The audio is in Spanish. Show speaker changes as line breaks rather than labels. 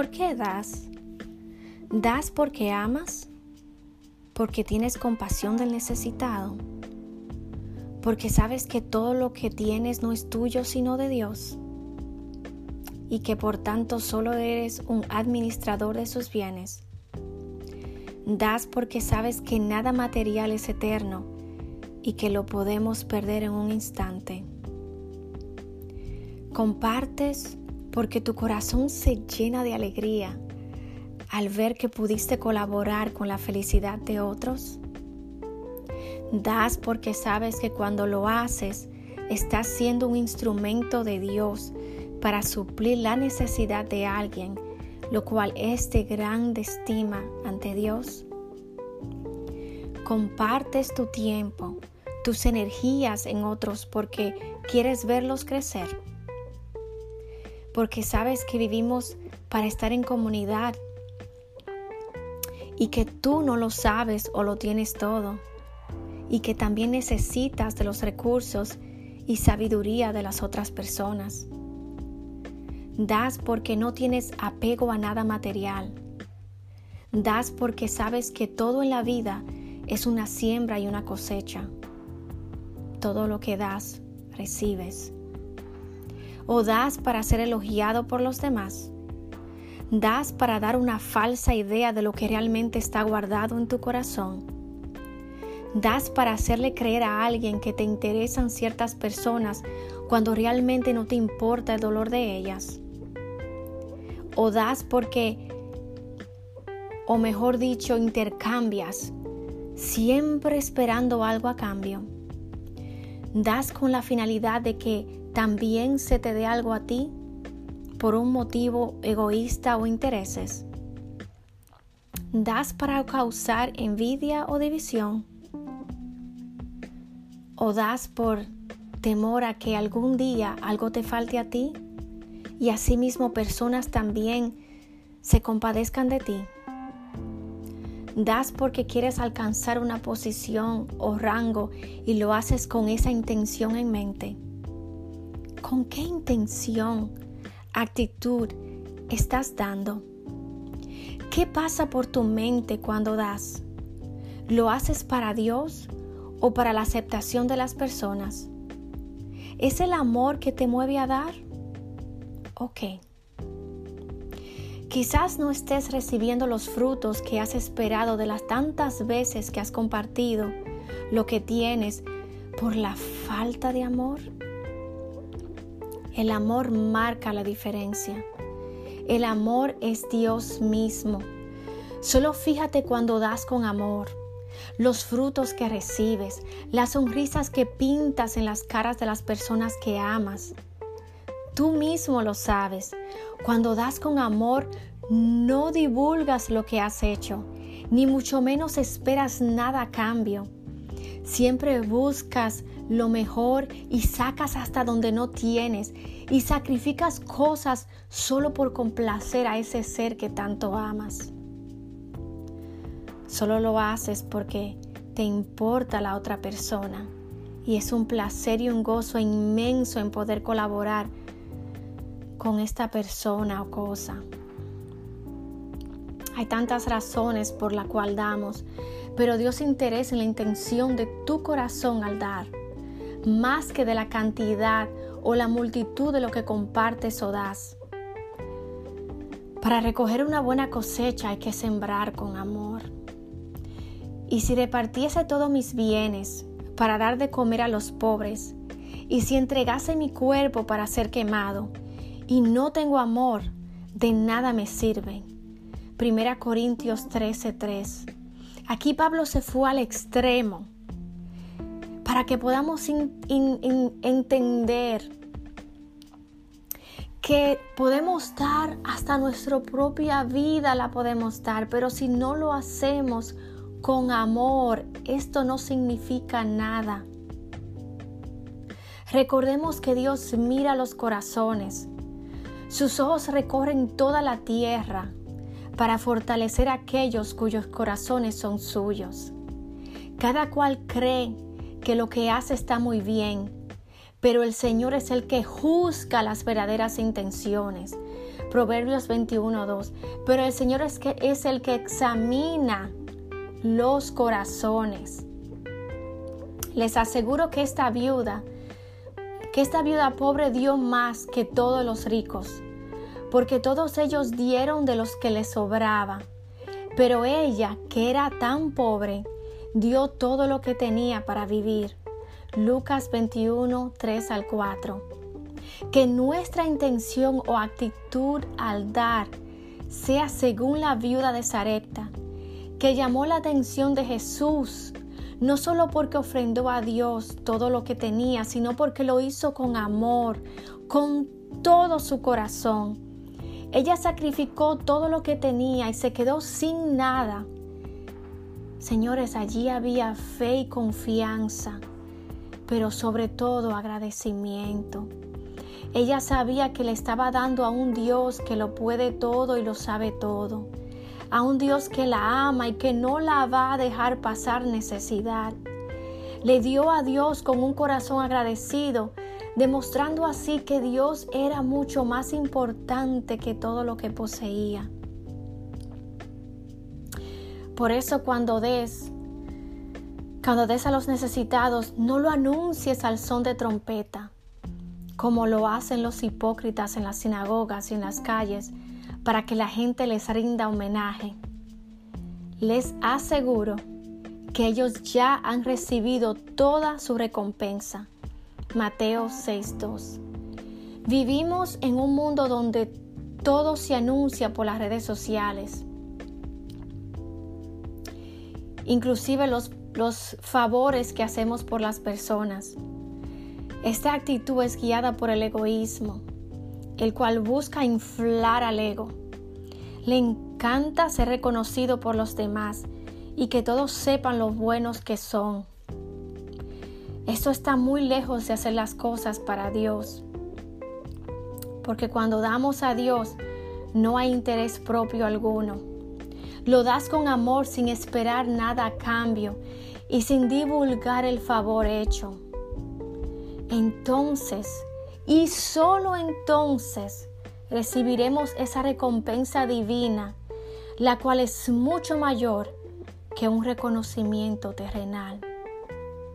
¿Por qué das? ¿Das porque amas? ¿Porque tienes compasión del necesitado? ¿Porque sabes que todo lo que tienes no es tuyo sino de Dios? Y que por tanto solo eres un administrador de sus bienes. Das porque sabes que nada material es eterno y que lo podemos perder en un instante. Compartes porque tu corazón se llena de alegría al ver que pudiste colaborar con la felicidad de otros? Das porque sabes que cuando lo haces estás siendo un instrumento de Dios para suplir la necesidad de alguien, lo cual es de grande estima ante Dios. Compartes tu tiempo, tus energías en otros porque quieres verlos crecer. Porque sabes que vivimos para estar en comunidad y que tú no lo sabes o lo tienes todo y que también necesitas de los recursos y sabiduría de las otras personas. Das porque no tienes apego a nada material. Das porque sabes que todo en la vida es una siembra y una cosecha. Todo lo que das, recibes. O das para ser elogiado por los demás das para dar una falsa idea de lo que realmente está guardado en tu corazón. Das para hacerle creer a alguien que te interesan ciertas personas cuando realmente no te importa el dolor de ellas. O das porque, o mejor dicho, intercambias, siempre esperando algo a cambio. Das con la finalidad de que también se te dé algo a ti por un motivo egoísta o intereses? ¿Das para causar envidia o división? ¿O das por temor a que algún día algo te falte a ti y asimismo personas también se compadezcan de ti? ¿Das porque quieres alcanzar una posición o rango y lo haces con esa intención en mente? ¿Con qué intención actitud estás dando? ¿Qué pasa por tu mente cuando das? ¿Lo haces para Dios o para la aceptación de las personas? ¿Es el amor que te mueve a dar? Ok. Quizás no estés recibiendo los frutos que has esperado de las tantas veces que has compartido lo que tienes por la falta de amor. El amor marca la diferencia. El amor es Dios mismo. Solo fíjate cuando das con amor, los frutos que recibes, las sonrisas que pintas en las caras de las personas que amas. Tú mismo lo sabes. Cuando das con amor, no divulgas lo que has hecho, ni mucho menos esperas nada a cambio. Siempre buscas lo mejor y sacas hasta donde no tienes y sacrificas cosas solo por complacer a ese ser que tanto amas. Solo lo haces porque te importa la otra persona y es un placer y un gozo inmenso en poder colaborar con esta persona o cosa. Hay tantas razones por las cuales damos, pero Dios interesa en la intención de tu corazón al dar más que de la cantidad o la multitud de lo que compartes o das. Para recoger una buena cosecha hay que sembrar con amor. Y si repartiese todos mis bienes para dar de comer a los pobres, y si entregase mi cuerpo para ser quemado, y no tengo amor, de nada me sirve. Primera Corintios 13:3. Aquí Pablo se fue al extremo para que podamos entender que podemos dar hasta nuestra propia vida la podemos dar, pero si no lo hacemos con amor, esto no significa nada. Recordemos que Dios mira los corazones. Sus ojos recorren toda la tierra para fortalecer a aquellos cuyos corazones son suyos. Cada cual cree que lo que hace está muy bien, pero el Señor es el que juzga las verdaderas intenciones. Proverbios 21.2. Pero el Señor es, que, es el que examina los corazones. Les aseguro que esta viuda, que esta viuda pobre dio más que todos los ricos, porque todos ellos dieron de los que les sobraba. Pero ella, que era tan pobre, dio todo lo que tenía para vivir. Lucas 21, 3 al 4. Que nuestra intención o actitud al dar sea según la viuda de Sarepta, que llamó la atención de Jesús, no solo porque ofrendó a Dios todo lo que tenía, sino porque lo hizo con amor, con todo su corazón. Ella sacrificó todo lo que tenía y se quedó sin nada. Señores, allí había fe y confianza pero sobre todo agradecimiento. Ella sabía que le estaba dando a un Dios que lo puede todo y lo sabe todo, a un Dios que la ama y que no la va a dejar pasar necesidad. Le dio a Dios con un corazón agradecido, demostrando así que Dios era mucho más importante que todo lo que poseía. Por eso cuando des, cuando des a los necesitados, no lo anuncies al son de trompeta, como lo hacen los hipócritas en las sinagogas y en las calles, para que la gente les rinda homenaje. Les aseguro que ellos ya han recibido toda su recompensa. Mateo 6:2. Vivimos en un mundo donde todo se anuncia por las redes sociales. Inclusive los los favores que hacemos por las personas. Esta actitud es guiada por el egoísmo, el cual busca inflar al ego. Le encanta ser reconocido por los demás y que todos sepan lo buenos que son. Esto está muy lejos de hacer las cosas para Dios. Porque cuando damos a Dios no hay interés propio alguno lo das con amor sin esperar nada a cambio y sin divulgar el favor hecho. Entonces, y solo entonces, recibiremos esa recompensa divina, la cual es mucho mayor que un reconocimiento terrenal.